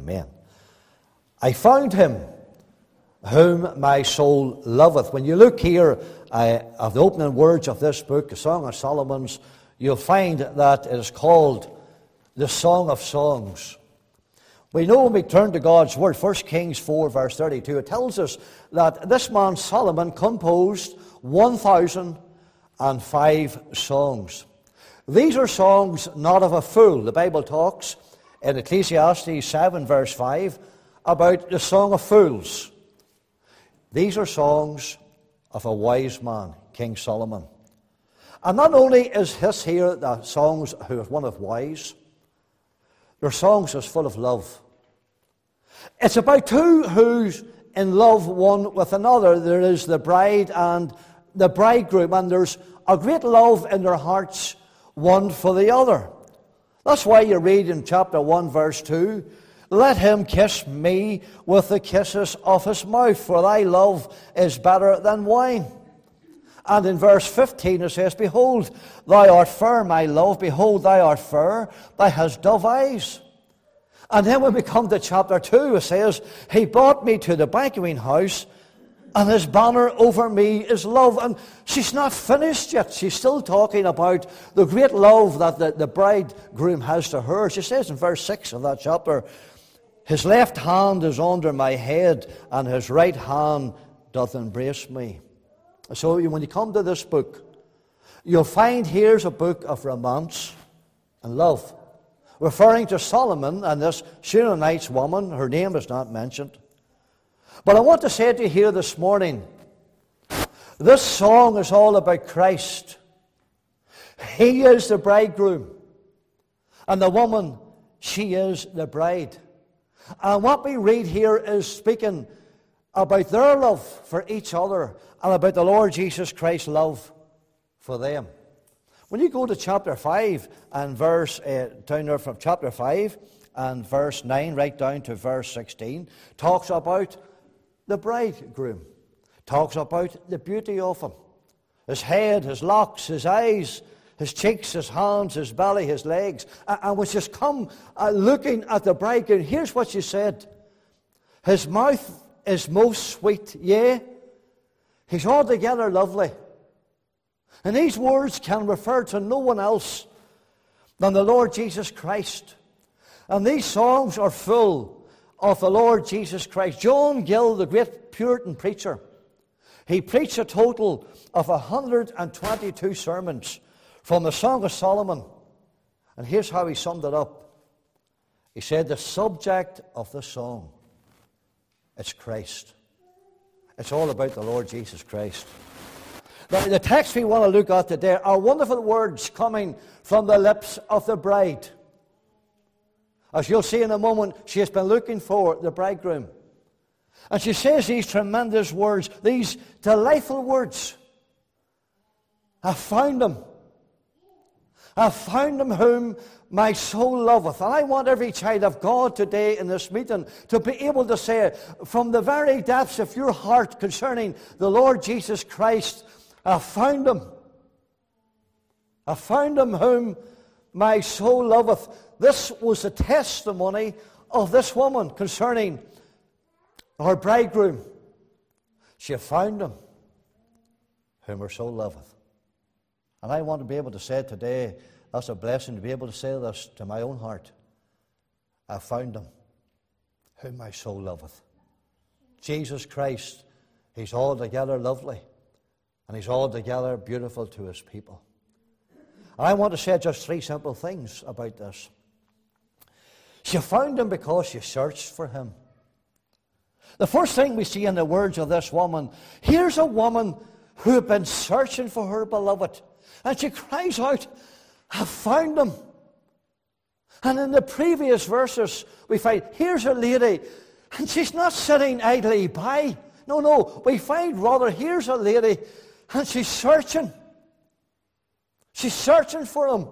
Amen. I found him whom my soul loveth. When you look here uh, of the opening words of this book, the Song of Solomon's, you'll find that it is called the Song of Songs. We know when we turn to God's Word, 1 Kings 4, verse 32, it tells us that this man Solomon composed 1,005 songs. These are songs not of a fool. The Bible talks in Ecclesiastes 7, verse 5, about the Song of Fools. These are songs of a wise man, King Solomon. And not only is his here the songs who is one of wise, their songs is full of love. It's about two who's in love one with another. There is the bride and the bridegroom, and there's a great love in their hearts one for the other. That's why you read in chapter 1, verse 2 Let him kiss me with the kisses of his mouth, for thy love is better than wine. And in verse 15 it says, Behold, thou art fair, my love, behold, thou art fair, thou hast dove eyes. And then when we come to chapter 2, it says, He brought me to the banqueting house and his banner over me is love. And she's not finished yet. She's still talking about the great love that the, the bridegroom has to her. She says in verse 6 of that chapter, His left hand is under my head, and his right hand doth embrace me. So when you come to this book, you'll find here's a book of romance and love, referring to Solomon and this Shunammite woman. Her name is not mentioned. But I want to say to you here this morning this song is all about Christ. He is the bridegroom, and the woman, she is the bride. And what we read here is speaking about their love for each other and about the Lord Jesus Christ's love for them. When you go to chapter 5 and verse, uh, down there from chapter 5 and verse 9 right down to verse 16, talks about the bridegroom. Talks about the beauty of him his head, his locks, his eyes, his cheeks, his hands, his belly, his legs. And when just come uh, looking at the bridegroom, here's what she said His mouth is most sweet, yea, he's altogether lovely. And these words can refer to no one else than the Lord Jesus Christ. And these songs are full of the Lord Jesus Christ. John Gill, the great Puritan preacher, he preached a total of 122 sermons from the Song of Solomon. And here's how he summed it up. He said, The subject of the song, it's Christ. It's all about the Lord Jesus Christ. Now, the text we want to look at today are wonderful words coming from the lips of the bride. As you'll see in a moment, she has been looking for the bridegroom. And she says these tremendous words, these delightful words. I found him. I found him whom my soul loveth. And I want every child of God today in this meeting to be able to say from the very depths of your heart concerning the Lord Jesus Christ, I found him. I found him whom my soul loveth. This was the testimony of this woman concerning her bridegroom. She found him whom her soul loveth. And I want to be able to say today, that's a blessing to be able to say this to my own heart. I found him whom my soul loveth. Jesus Christ, he's altogether lovely and he's altogether beautiful to his people. I want to say just three simple things about this. She found him because she searched for him. The first thing we see in the words of this woman here's a woman who had been searching for her beloved. And she cries out, I've found him. And in the previous verses, we find here's a lady, and she's not sitting idly by. No, no. We find rather here's a lady, and she's searching. She's searching for him.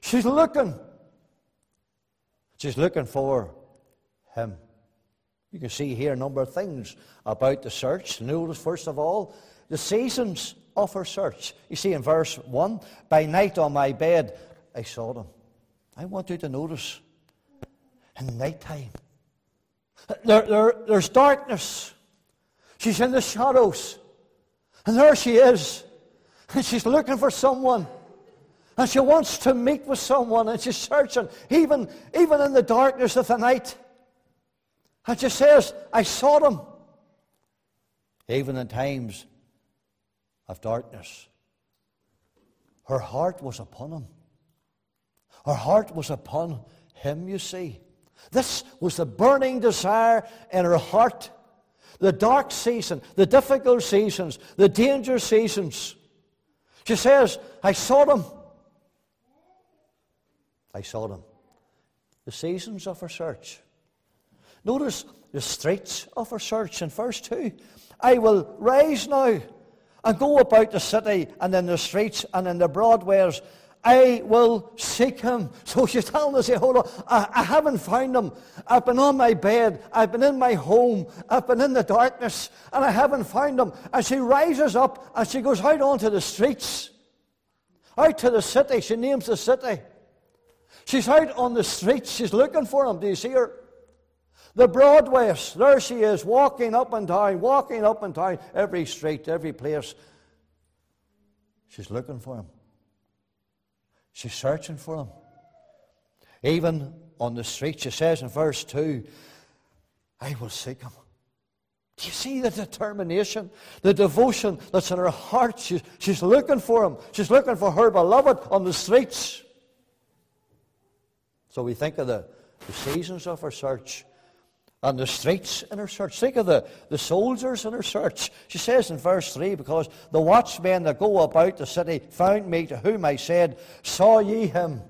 She's looking. She's looking for him. You can see here a number of things about the search. Notice, first of all, the seasons of her search. You see in verse 1 By night on my bed, I sought him. I want you to notice in the night time, There, there, there's darkness. She's in the shadows. And there she is. And she's looking for someone. And she wants to meet with someone. And she's searching, even, even in the darkness of the night. And she says, I sought him. Even in times of darkness. Her heart was upon him. Her heart was upon him, you see. This was the burning desire in her heart. The dark season, the difficult seasons, the danger seasons. She says, I sought him. I sought him. The seasons of her search. Notice the streets of her search in verse 2. I will rise now and go about the city and in the streets and in the broadways I will seek him. So she's telling us, hold on, I, I, haven't found him. I've been on my bed. I've been in my home. I've been in the darkness and I haven't found him. And she rises up and she goes out onto the streets, out to the city. She names the city. She's out on the streets. She's looking for him. Do you see her? The Broadways, there she is, walking up and down, walking up and down every street, every place. She's looking for him. She's searching for him. Even on the street, she says in verse 2, I will seek him. Do you see the determination, the devotion that's in her heart? She's, she's looking for him. She's looking for her beloved on the streets. So we think of the, the seasons of her search and the streets in her search. Think of the, the soldiers in her search. She says in verse 3 because the watchmen that go about the city found me, to whom I said, Saw ye him?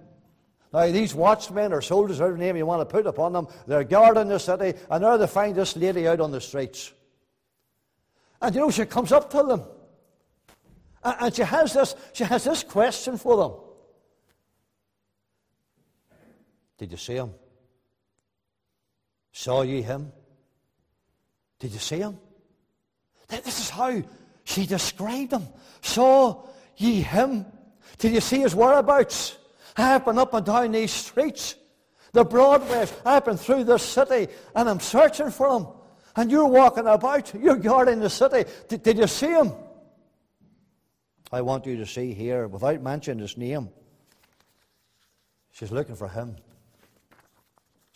Now, these watchmen or soldiers, whatever name you want to put upon them, they're guarding the city, and now they find this lady out on the streets. And you know, she comes up to them. And she has this, she has this question for them. Did you see him? Saw ye him? Did you see him? This is how she described him. Saw ye him? Did you see his whereabouts? I've been up and down these streets, the Broadways. I've been through this city, and I'm searching for him. And you're walking about, you're guarding the city. Did, did you see him? I want you to see here, without mentioning his name, she's looking for him.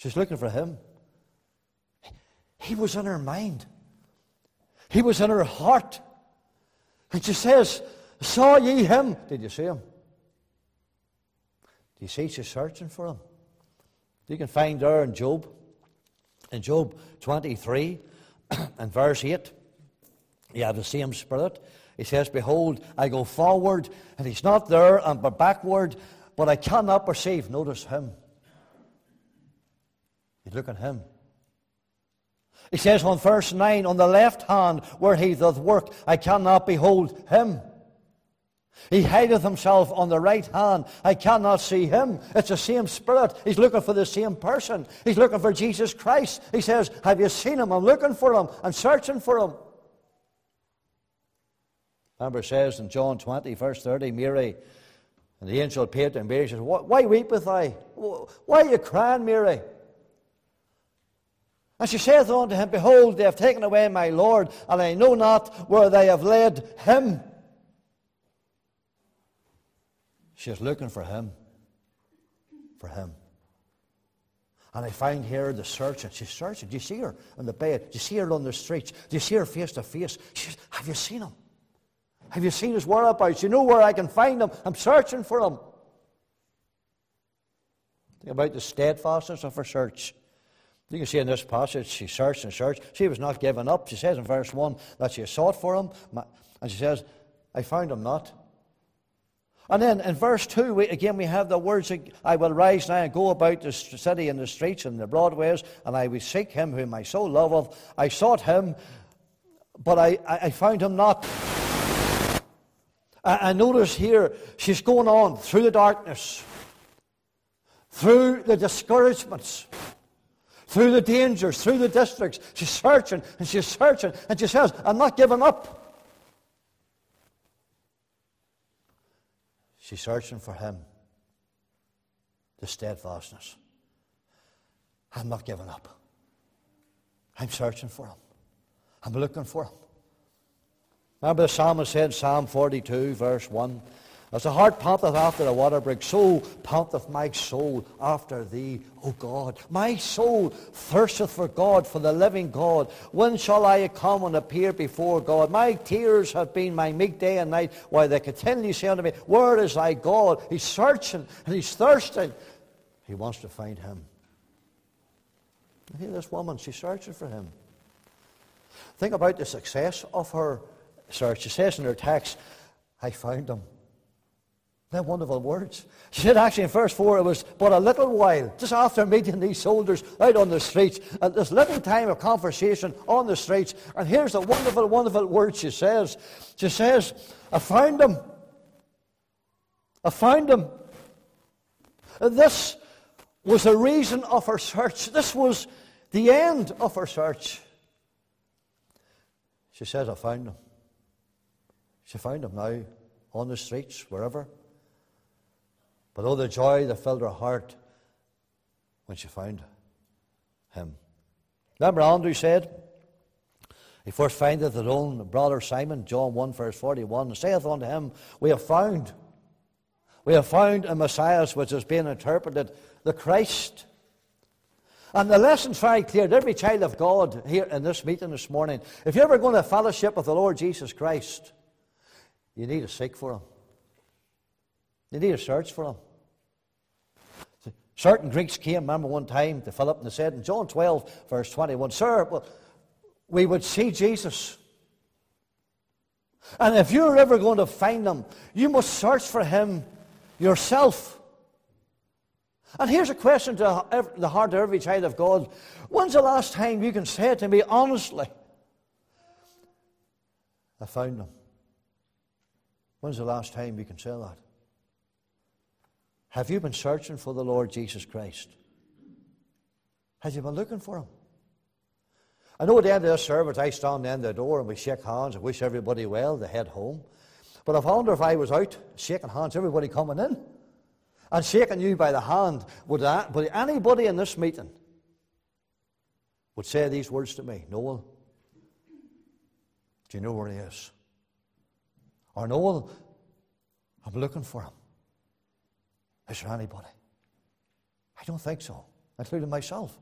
She's looking for him. He was in her mind. He was in her heart. And she says, Saw ye him? Did you see him? Do you see she's searching for him? You can find her in Job, in Job 23 and verse 8, you have the same spirit. He says, Behold, I go forward, and he's not there, and but backward, but I cannot perceive. Notice him. Look at him. He says on verse 9, On the left hand where he doth work, I cannot behold him. He hideth himself on the right hand. I cannot see him. It's the same spirit. He's looking for the same person. He's looking for Jesus Christ. He says, Have you seen him? I'm looking for him. I'm searching for him. Remember, says in John 20, verse 30, Mary, and the angel appeared to Mary, says, Why weepeth I? Why are you crying, Mary? And she saith unto him, Behold, they have taken away my Lord, and I know not where they have laid him. She is looking for him. For him. And I find here the searching. She's searching. Do you see her on the bed? Do you see her on the streets? Do you see her face to face? She says, Have you seen him? Have you seen his whereabouts? You know where I can find him. I'm searching for him. Think about the steadfastness of her search. You can see in this passage, she searched and searched. She was not given up. She says in verse 1 that she sought for him, and she says, I found him not. And then in verse 2, we, again, we have the words, I will rise now and go about the city and the streets and the broadways, and I will seek him whom my soul loveth. I sought him, but I, I found him not. I notice here, she's going on through the darkness, through the discouragements through the dangers, through the districts. She's searching and she's searching and she says, I'm not giving up. She's searching for him, the steadfastness. I'm not giving up. I'm searching for him. I'm looking for him. Remember the psalmist said, Psalm 42, verse 1, As the heart panteth after the water brook, so panteth my soul after thee, O God. My soul thirsteth for God, for the living God. When shall I come and appear before God? My tears have been my meek day and night, while they continually say unto me, Where is thy God? He's searching and he's thirsting. He wants to find him. Here, this woman, she's searching for him. Think about the success of her search. She says in her text, I found him. They're wonderful words. She said actually in verse 4 it was but a little while, just after meeting these soldiers out on the streets, and this little time of conversation on the streets. And here's the wonderful, wonderful word she says. She says, I found him. I found him. And this was the reason of her search. This was the end of her search. She says, I found him. She found him now on the streets, wherever. But oh, the joy that filled her heart when she found him. Remember, Andrew said, He first findeth his own brother Simon, John 1, verse 41, and saith unto him, We have found, we have found a Messiah, which has been interpreted, the Christ. And the lesson's very clear to every child of God here in this meeting this morning. If you're ever going to fellowship with the Lord Jesus Christ, you need to seek for Him. You need to search for Him. Certain Greeks came, remember one time to Philip and they said in John 12, verse 21, Sir, well, we would see Jesus. And if you're ever going to find him, you must search for him yourself. And here's a question to the heart of every child of God. When's the last time you can say to me honestly, I found him? When's the last time you can say that? Have you been searching for the Lord Jesus Christ? Have you been looking for him? I know at the end of this service, I stand of the door and we shake hands and wish everybody well, they head home. But I wonder if I was out shaking hands, everybody coming in, and shaking you by the hand, would, that, would anybody in this meeting would say these words to me? Noel, do you know where he is? Or Noel, I'm looking for him. Is there anybody? I don't think so, including myself.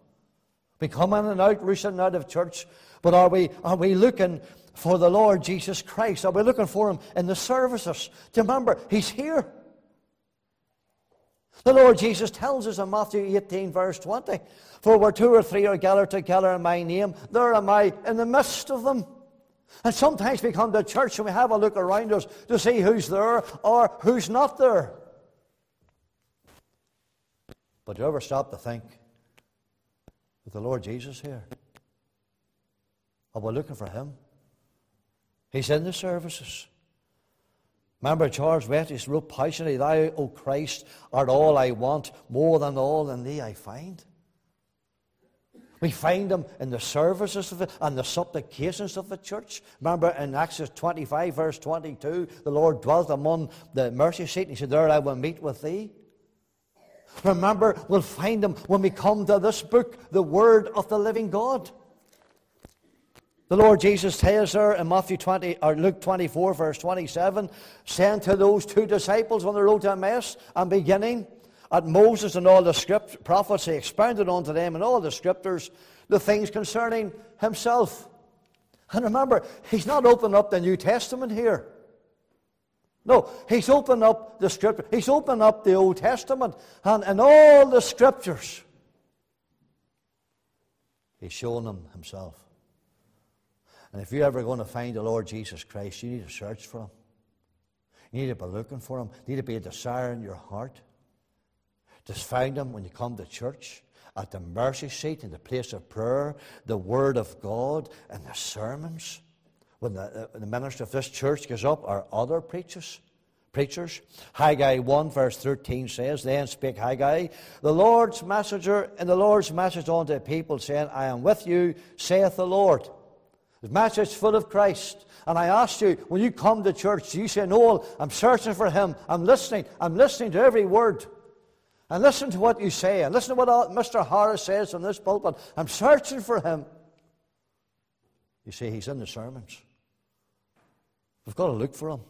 We come in and out, rushing out of church, but are we, are we looking for the Lord Jesus Christ? Are we looking for Him in the services? Do you remember? He's here. The Lord Jesus tells us in Matthew 18, verse 20, For where two or three are gathered together in my name, there am I in the midst of them. And sometimes we come to church and we have a look around us to see who's there or who's not there. But do you ever stop to think, that the Lord Jesus here? Are we looking for him? He's in the services. Remember, Charles Wesley wrote passionately, Thou, O Christ, art all I want, more than all in thee I find. We find him in the services of it and the supplications of the church. Remember in Acts 25, verse 22, the Lord dwelt among the mercy seat, and he said, There I will meet with thee. Remember, we'll find them when we come to this book, the Word of the living God. The Lord Jesus tells her in Matthew 20 or Luke 24, verse 27, send to those two disciples on the road to Emmaus, and beginning at Moses and all the script prophets, he expounded unto them in all the scriptures the things concerning himself. And remember, he's not opening up the New Testament here. No, he's opened up the scripture. He's opened up the Old Testament and, and all the scriptures. He's shown them himself. And if you're ever going to find the Lord Jesus Christ, you need to search for him. You need to be looking for him. You need to be a desire in your heart. Just find him when you come to church, at the mercy seat, in the place of prayer, the Word of God, and the sermons when the, uh, the minister of this church goes up are other preachers. Preachers. Haggai 1 verse 13 says, Then spake Haggai, the Lord's messenger, and the Lord's message unto the people, saying, I am with you, saith the Lord. His message is full of Christ. And I ask you, when you come to church, do you say, Noel, I'm searching for him. I'm listening. I'm listening to every word. And listen to what you say. And listen to what Mr. Harris says from this pulpit. I'm searching for him. You see, he's in the sermons. We've got to look for him.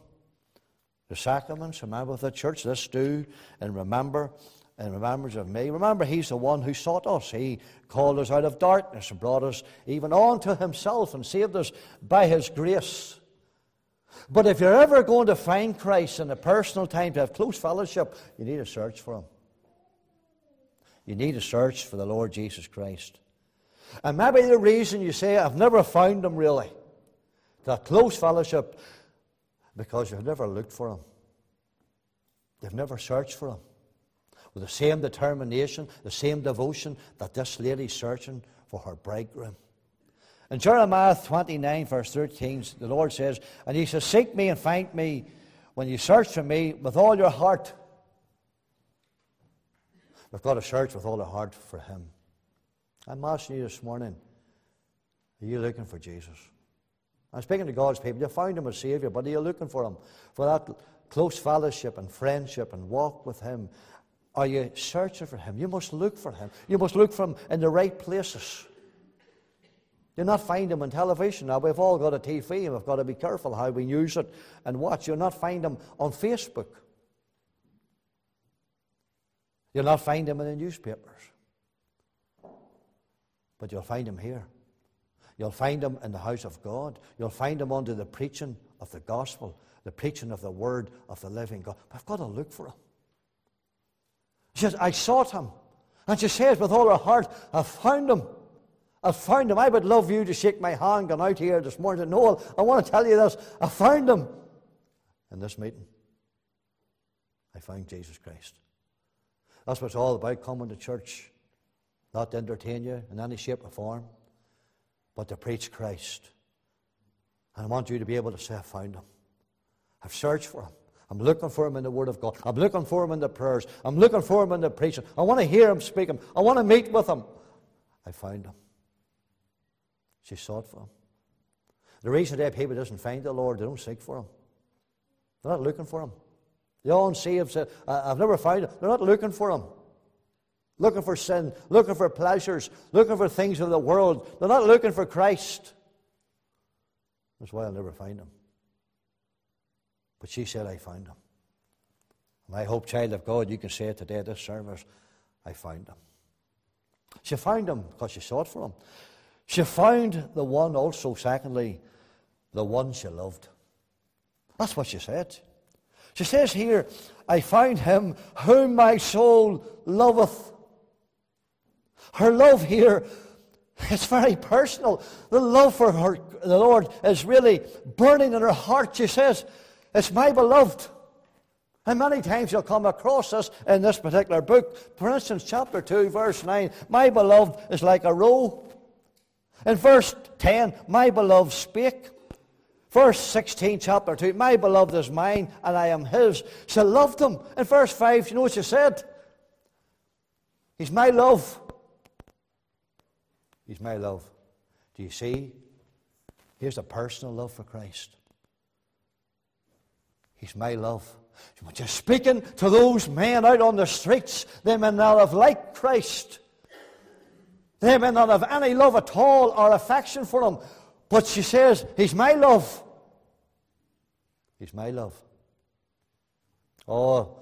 The sacraments, remember the church, this do, and remember, and remembers of me. Remember, he's the one who sought us. He called us out of darkness and brought us even on to himself and saved us by his grace. But if you're ever going to find Christ in a personal time to have close fellowship, you need to search for him. You need to search for the Lord Jesus Christ. And maybe the reason you say, I've never found him really, that close fellowship, because you've never looked for him. You've never searched for him. With the same determination, the same devotion that this lady's searching for her bridegroom. In Jeremiah 29, verse 13, the Lord says, And he says, Seek me and find me when you search for me with all your heart. We've got to search with all our heart for him. I'm asking you this morning, are you looking for Jesus? I'm speaking to God's people. You found him a Savior, but are you looking for him? For that close fellowship and friendship and walk with him? Are you searching for him? You must look for him. You must look for him in the right places. You'll not find him on television. Now, we've all got a TV and we've got to be careful how we use it and watch. You'll not find him on Facebook. You'll not find him in the newspapers. But you'll find him here. You'll find them in the house of God. You'll find them under the preaching of the gospel, the preaching of the word of the living God. But I've got to look for him. She says, I sought him. And she says with all her heart, I found him. I found him. I would love you to shake my hand going out here this morning. Noel, I want to tell you this. I found him in this meeting. I found Jesus Christ. That's what it's all about coming to church. Not to entertain you in any shape or form, but to preach Christ. And I want you to be able to say, I found him. I've searched for him. I'm looking for him in the Word of God. I'm looking for him in the prayers. I'm looking for him in the preaching. I want to hear him speak him. I want to meet with him. I found him. She sought for him. The reason that people doesn't find the Lord, they don't seek for him. They're not looking for him. The unsaved say, I've never found him. They're not looking for him. Looking for sin, looking for pleasures, looking for things of the world. They're not looking for Christ. That's why I'll never find him. But she said, I found him. And I hope, child of God, you can say it today at this service, I found him. She found him because she sought for him. She found the one also, secondly, the one she loved. That's what she said. She says here, I found him whom my soul loveth. Her love here is very personal. The love for her, the Lord is really burning in her heart. She says, It's my beloved. And many times you'll come across this in this particular book. For instance, chapter 2, verse 9 My beloved is like a roe in verse 10, my beloved spake. Verse 16, chapter 2, my beloved is mine and I am his. She loved him. In verse 5, you know what she said? He's my love. He's my love. Do you see? Here's a personal love for Christ. He's my love. Just speaking to those men out on the streets, they may not have liked Christ. They may not have any love at all or affection for him. But she says, He's my love. He's my love. Oh,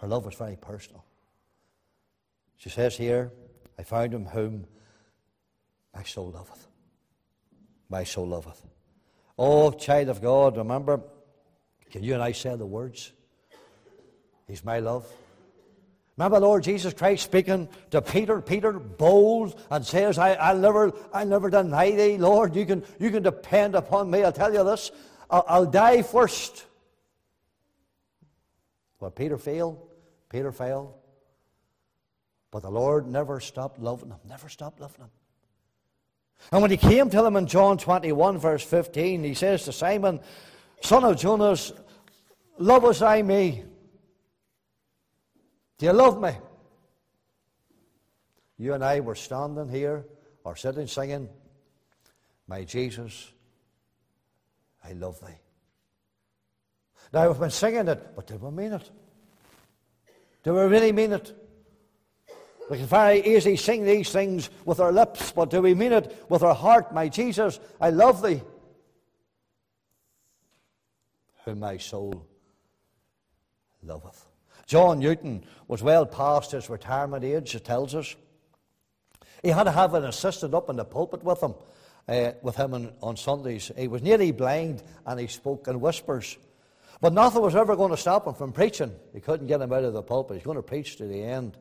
her love was very personal. She says here, I found him whom my soul loveth. My soul loveth. Oh, child of God, remember, can you and I say the words? He's my love. Remember Lord Jesus Christ speaking to Peter, Peter bold and says, I, will never, I'll never deny thee, Lord. You can, you can depend upon me. I'll tell you this, I'll, I'll die first. But Peter failed. Peter failed. But the Lord never stopped loving him, never stopped loving him. And when he came to him in John 21, verse 15, he says to Simon, Son of Jonas, lovest I me? Do you love me? You and I were standing here or sitting singing, My Jesus, I love thee. Now, we've been singing it, but did we mean it? Do we really mean it? We can very easily sing these things with our lips, but do we mean it with our heart? My Jesus, I love thee. Whom my soul loveth. John Newton was well past his retirement age, it tells us. He had to have an assistant up in the pulpit with him, uh, with him on, on Sundays. He was nearly blind and he spoke in whispers. But nothing was ever going to stop him from preaching. He couldn't get him out of the pulpit. He was going to preach to the end.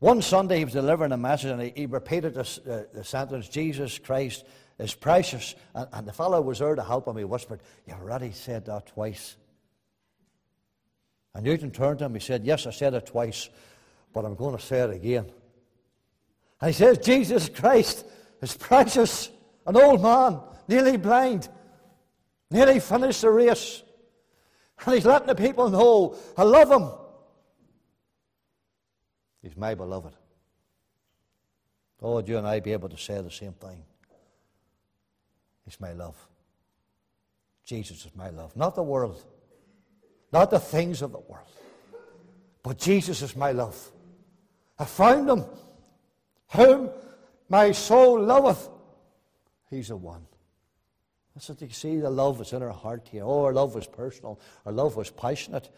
One Sunday he was delivering a message and he, he repeated uh, the sentence, Jesus Christ is precious. And, and, the fellow was there to help him. He whispered, You've already said that twice. And Newton turned to him. He said, Yes, I said it twice, but I'm going to say it again. And he says, Jesus Christ is precious. An old man, nearly blind, nearly finished the race. And he's letting the people know, I love him. He's my beloved. Oh, you and I be able to say the same thing? He's my love. Jesus is my love. Not the world, not the things of the world, but Jesus is my love. I found him, whom my soul loveth. He's the one. That's what you see the love that's in our heart here. Oh, our love was personal, our love was passionate.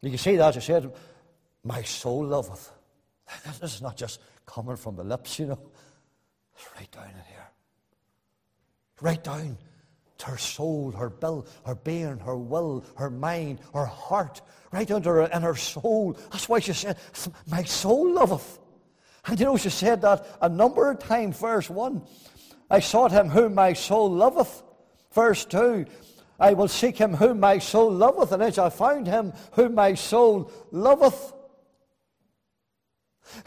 You can see that, I said, my soul loveth. This is not just coming from the lips, you know. It's right down in here. Right down to her soul, her will, her being, her will, her mind, her heart, right under her in her soul. That's why she said, My soul loveth. And you know, she said that a number of times. Verse 1, I sought him whom my soul loveth. Verse 2, I will seek him whom my soul loveth, and as I found him whom my soul loveth.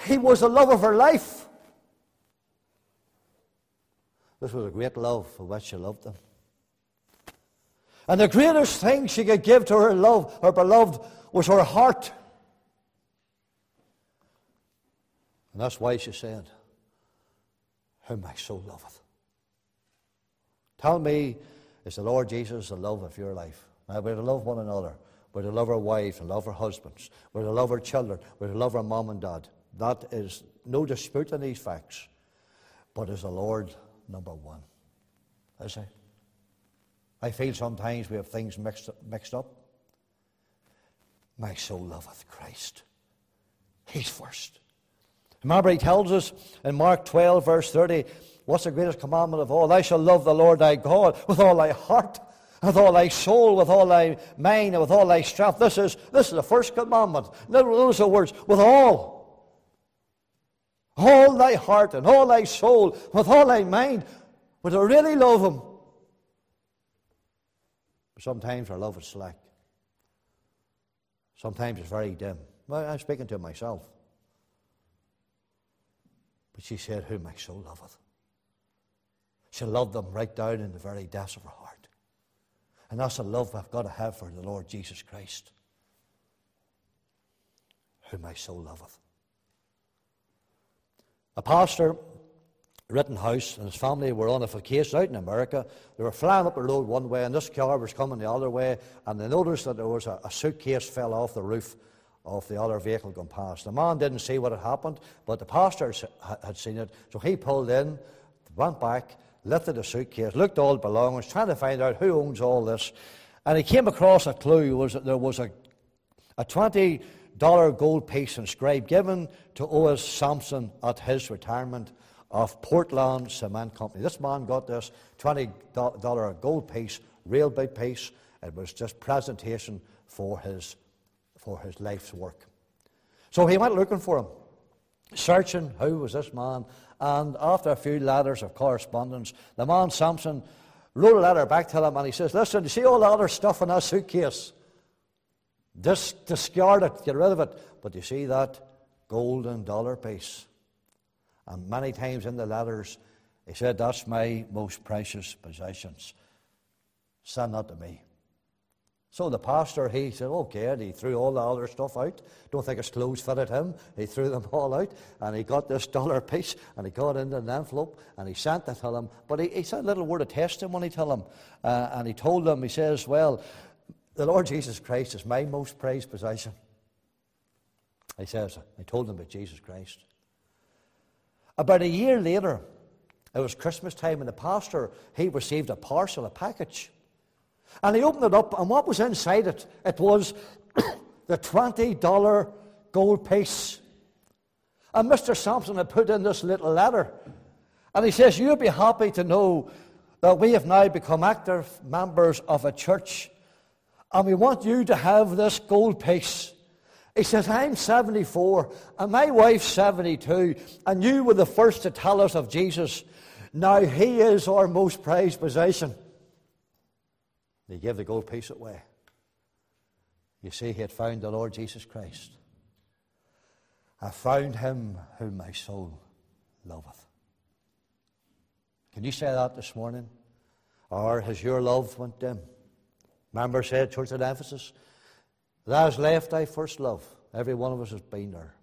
He was the love of her life. This was a great love for which she loved him. And the greatest thing she could give to her love, her beloved, was her heart. And that's why she said, Whom my soul loveth. Tell me, is the Lord Jesus the love of your life? Now, we're to love one another. We're to love our wives and love our husbands. We're to love our children. We're to love our mom and dad. That is no dispute in these facts. But is the Lord number one? Is he? I feel sometimes we have things mixed, mixed up. My soul loveth Christ. He's first. Remember, he tells us in Mark 12, verse 30, what's the greatest commandment of all? Thou shalt love the Lord thy God with all thy heart, with all thy soul, with all thy mind, and with all thy strength. This is, this is the first commandment. Notice the words, with all all thy heart and all thy soul, with all thy mind, but to really love Him. Sometimes our love is slack. Sometimes it's very dim. Well, I'm speaking to myself. But she said, Whom my soul loveth. She loved them right down in the very depths of her heart. And that's the love I've got to have for the Lord Jesus Christ. Whom my soul loveth. A pastor, Rittenhouse, and his family were on a vacation out in America. They were flying up the road one way, and this car was coming the other way, and they noticed that there was a, a suitcase fell off the roof of the other vehicle going past. The man didn't see what had happened, but the pastor had seen it, so he pulled in, went back, lifted the suitcase, looked all the belongings, trying to find out who owns all this, and he came across a clue. Was that there was a, a 20 dollar gold piece inscribed given to O.S. Sampson at his retirement of Portland Cement Company. This man got this $20 gold piece, real big piece. It was just presentation for his, for his life's work. So he went looking for him, searching who was this man. And after a few letters of correspondence, the man Sampson wrote a letter back to him and he says, Listen, you see all the other stuff in that suitcase? Dis- discard it, get rid of it. But you see that golden dollar piece? And many times in the letters, he said, That's my most precious possessions. Send that to me. So the pastor, he said, okay, and he threw all the other stuff out. Don't think his clothes fitted him. He threw them all out, and he got this dollar piece, and he got it in an envelope, and he sent it to them. But he, he said a little word of testimony to him, uh, and he told them, he says, well, the Lord Jesus Christ is my most prized possession. He says, I told him about Jesus Christ. About a year later, it was Christmas time, and the pastor, he received a parcel, a package. And he opened it up, and what was inside it? It was the $20 gold piece. And Mr. Sampson had put in this little letter. And he says, You'll be happy to know that we have now become active members of a church, and we want you to have this gold piece. He says, I'm 74, and my wife's 72, and you were the first to tell us of Jesus. Now he is our most prized possession. He gave the gold piece away. You see, he had found the Lord Jesus Christ. I found him whom my soul loveth. Can you say that this morning? Or has your love went dim? Remember, said Church at Ephesus, Thou hast left thy first love. Every one of us has been there.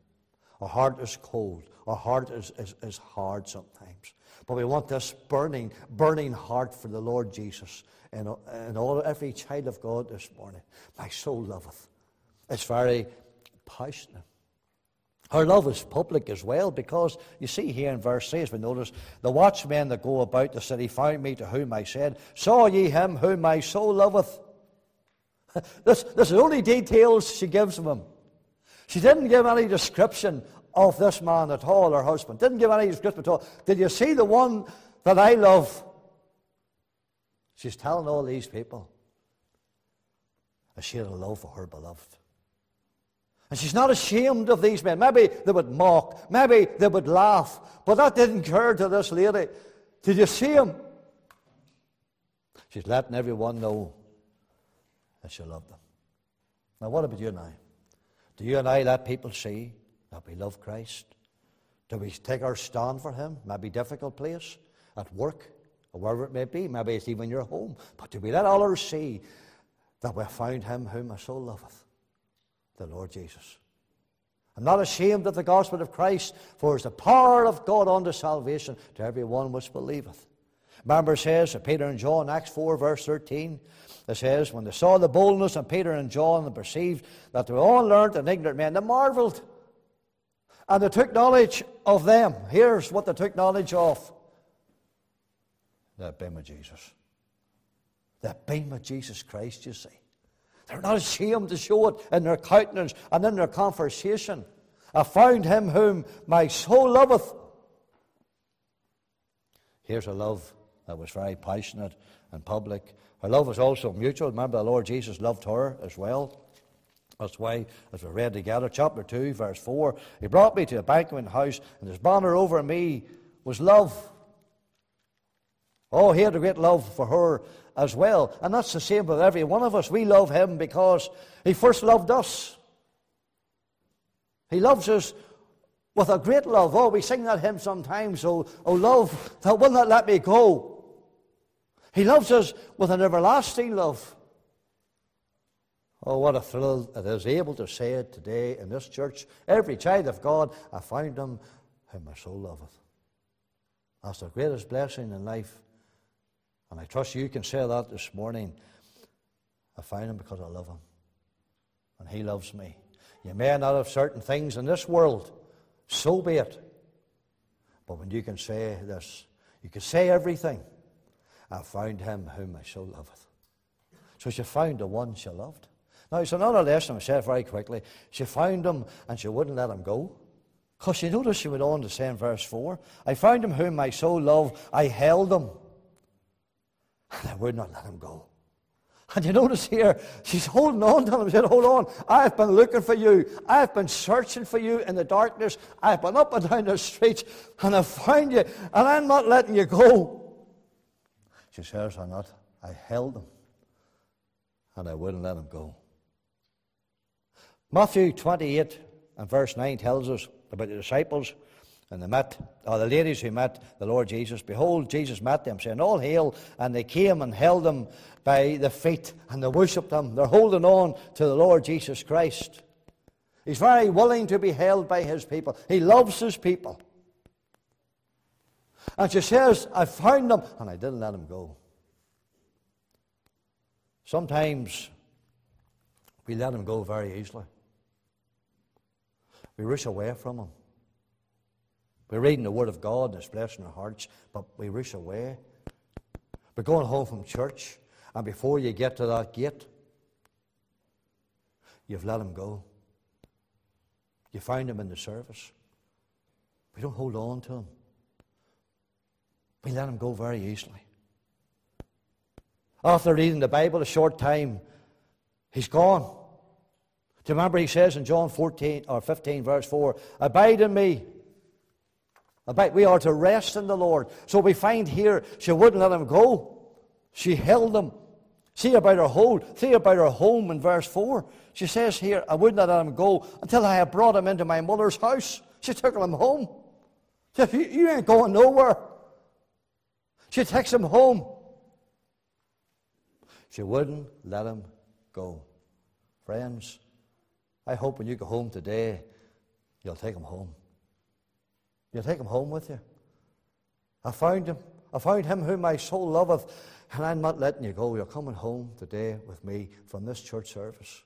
Our heart is cold. Our heart is, is, is hard sometimes. But we want this burning, burning heart for the Lord Jesus in, in all, every child of God this morning. My soul loveth. It's very passionate. Her love is public as well because you see here in verse 6, we notice the watchmen that go about the city found me to whom I said, Saw ye him whom my soul loveth? This, this is only details she gives of him. She didn't give any description of this man at all, her husband. Didn't give any description at all. Did you see the one that I love? She's telling all these people that she had a love for her beloved. And she's not ashamed of these men. Maybe they would mock, maybe they would laugh, but that didn't occur to this lady. Did you see him? She's letting everyone know that she love them. Now, what about you and I? Do you and I let people see that we love Christ? Do we take our stand for Him? Maybe difficult place, at work, or wherever it may be. Maybe it's even your home. But do we let others see that we have found Him whom my soul loveth? the Lord Jesus. I'm not ashamed of the gospel of Christ, for it's the power of God unto salvation to every one which believeth. Remember, it says, Peter and John, Acts 4, verse 13, it says, When they saw the boldness of Peter and John and perceived that they were all learned and ignorant men, they marveled. And they took knowledge of them. Here's what they took knowledge of the beam of Jesus. The beam of Jesus Christ, you see. They're not ashamed to show it in their countenance and in their conversation. I found him whom my soul loveth. Here's a love that was very passionate and public. Her love was also mutual. Remember, the Lord Jesus loved her as well. That's why, as we read together, chapter 2, verse 4, He brought me to a banquet house, and His banner over me was love. Oh, he had a great love for her as well. And that's the same with every one of us. We love him because he first loved us. He loves us with a great love. Oh, we sing that hymn sometimes. Oh, oh love that will not let me go. He loves us with an everlasting love. Oh, what a thrill it is able to say it today in this church. Every child of God, I find him whom my soul loveth. That's the greatest blessing in life and I trust you can say that this morning. I find him because I love him. And he loves me. You may not have certain things in this world, so be it. But when you can say this, you can say everything. I found him whom I so loveth. So she found the one she loved. Now, it's another lesson I said very quickly. She found him and she wouldn't let him go. Because you notice she went on to say in verse 4 I found him whom I so loved, I held him. And I would not let him go. And you notice here, she's holding on to him. She said, Hold on. I've been looking for you. I've been searching for you in the darkness. I've been up and down the streets and I've found you. And I'm not letting you go. Says, I'm not. I held him and I wouldn't let him go. Matthew 28 and verse 9 tells us about the disciples and they met, or the ladies who met the Lord Jesus, behold, Jesus met them, saying, All hail. And they came and held them by the feet, and they worshipped him. They're holding on to the Lord Jesus Christ. He's very willing to be held by his people. He loves his people. And she says, I found them, and I didn't let him go. Sometimes we let them go very easily. We rush away from them. We're reading the Word of God and it's blessing our hearts, but we rush away. We're going home from church, and before you get to that gate, you've let Him go. You find Him in the service. We don't hold on to Him. We let Him go very easily. After reading the Bible a short time, He's gone. Do you remember He says in John 14 or 15, verse 4, Abide in me Abide. we are to rest in the Lord. So we find here she wouldn't let him go. She held him. See about her hold. See about her home in verse 4. She says here, I wouldn't let him go until I had brought him into my mother's house. She took him home. She said, You ain't going nowhere. She takes him home. She wouldn't let him go. Friends, I hope when you go home today, you'll take him home. You'll take him home with you. I found him. I found him whom my soul loveth, and I'm not letting you go. You're coming home today with me from this church service.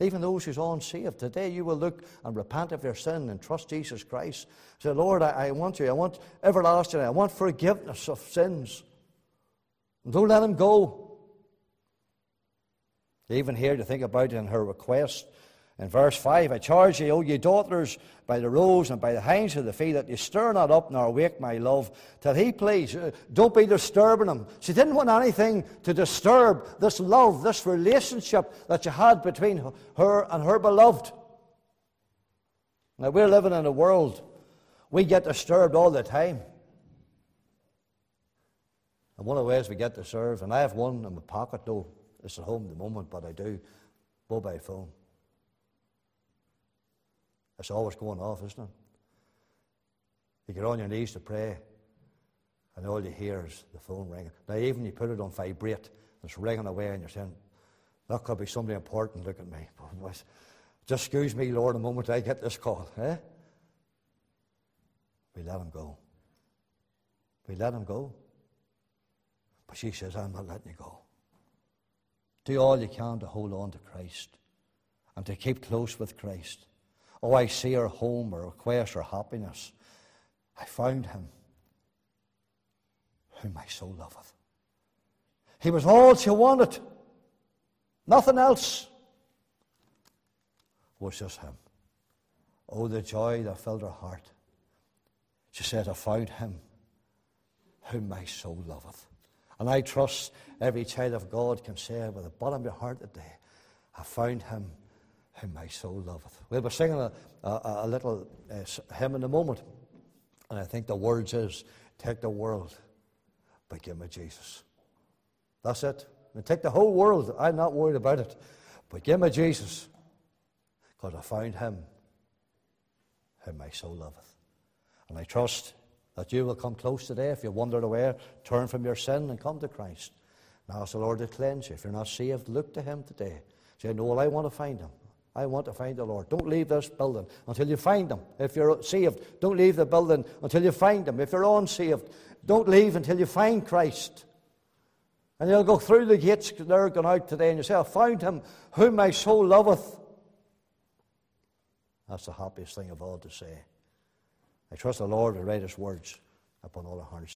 Even those who's unsaved, today you will look and repent of your sin and trust Jesus Christ. Say, Lord, I, I want you. I want everlasting. I want forgiveness of sins. And don't let him go. Even here to think about in her request in verse 5, I charge ye, O ye daughters, by the roes and by the hinds of the feet, that ye stir not up nor wake my love, till he please. Uh, don't be disturbing him. She didn't want anything to disturb this love, this relationship that you had between her and her beloved. Now, we're living in a world, we get disturbed all the time. And one of the ways we get disturbed, and I have one in my pocket, though, it's at home at the moment, but I do, mobile phone. It's always going off, isn't it? You get on your knees to pray, and all you hear is the phone ringing. Now, even you put it on vibrate, it's ringing away, and you're saying, that could be somebody important, look at me. Just excuse me, Lord, a moment I get this call. Eh? We let him go. We let him go. But she says, I'm not letting you go. Do all you can to hold on to Christ and to keep close with Christ. Oh, I see her home or request her happiness. I found him whom my soul loveth. He was all she wanted. Nothing else was just him. Oh, the joy that filled her heart. She said, I found him whom my soul loveth. And I trust every child of God can say with the bottom of your heart today, I found him whom my soul loveth. We'll be singing a, a, a little uh, hymn in a moment. And I think the words is, take the world, but give me Jesus. That's it. And take the whole world. I'm not worried about it. But give me Jesus. Because I found him whom my soul loveth. And I trust that you will come close today. If you wandered away, turn from your sin and come to Christ. Now ask the Lord to cleanse you. If you're not saved, look to him today. Say, no, well, I want to find him. I want to find the Lord. Don't leave this building until you find Him. If you're saved, don't leave the building until you find Him. If you're unsaved, don't leave until you find Christ. And you'll go through the gates they're going out today and you say, I found Him whom my soul loveth. That's the happiest thing of all to say. I trust the Lord will write His words upon all our hearts.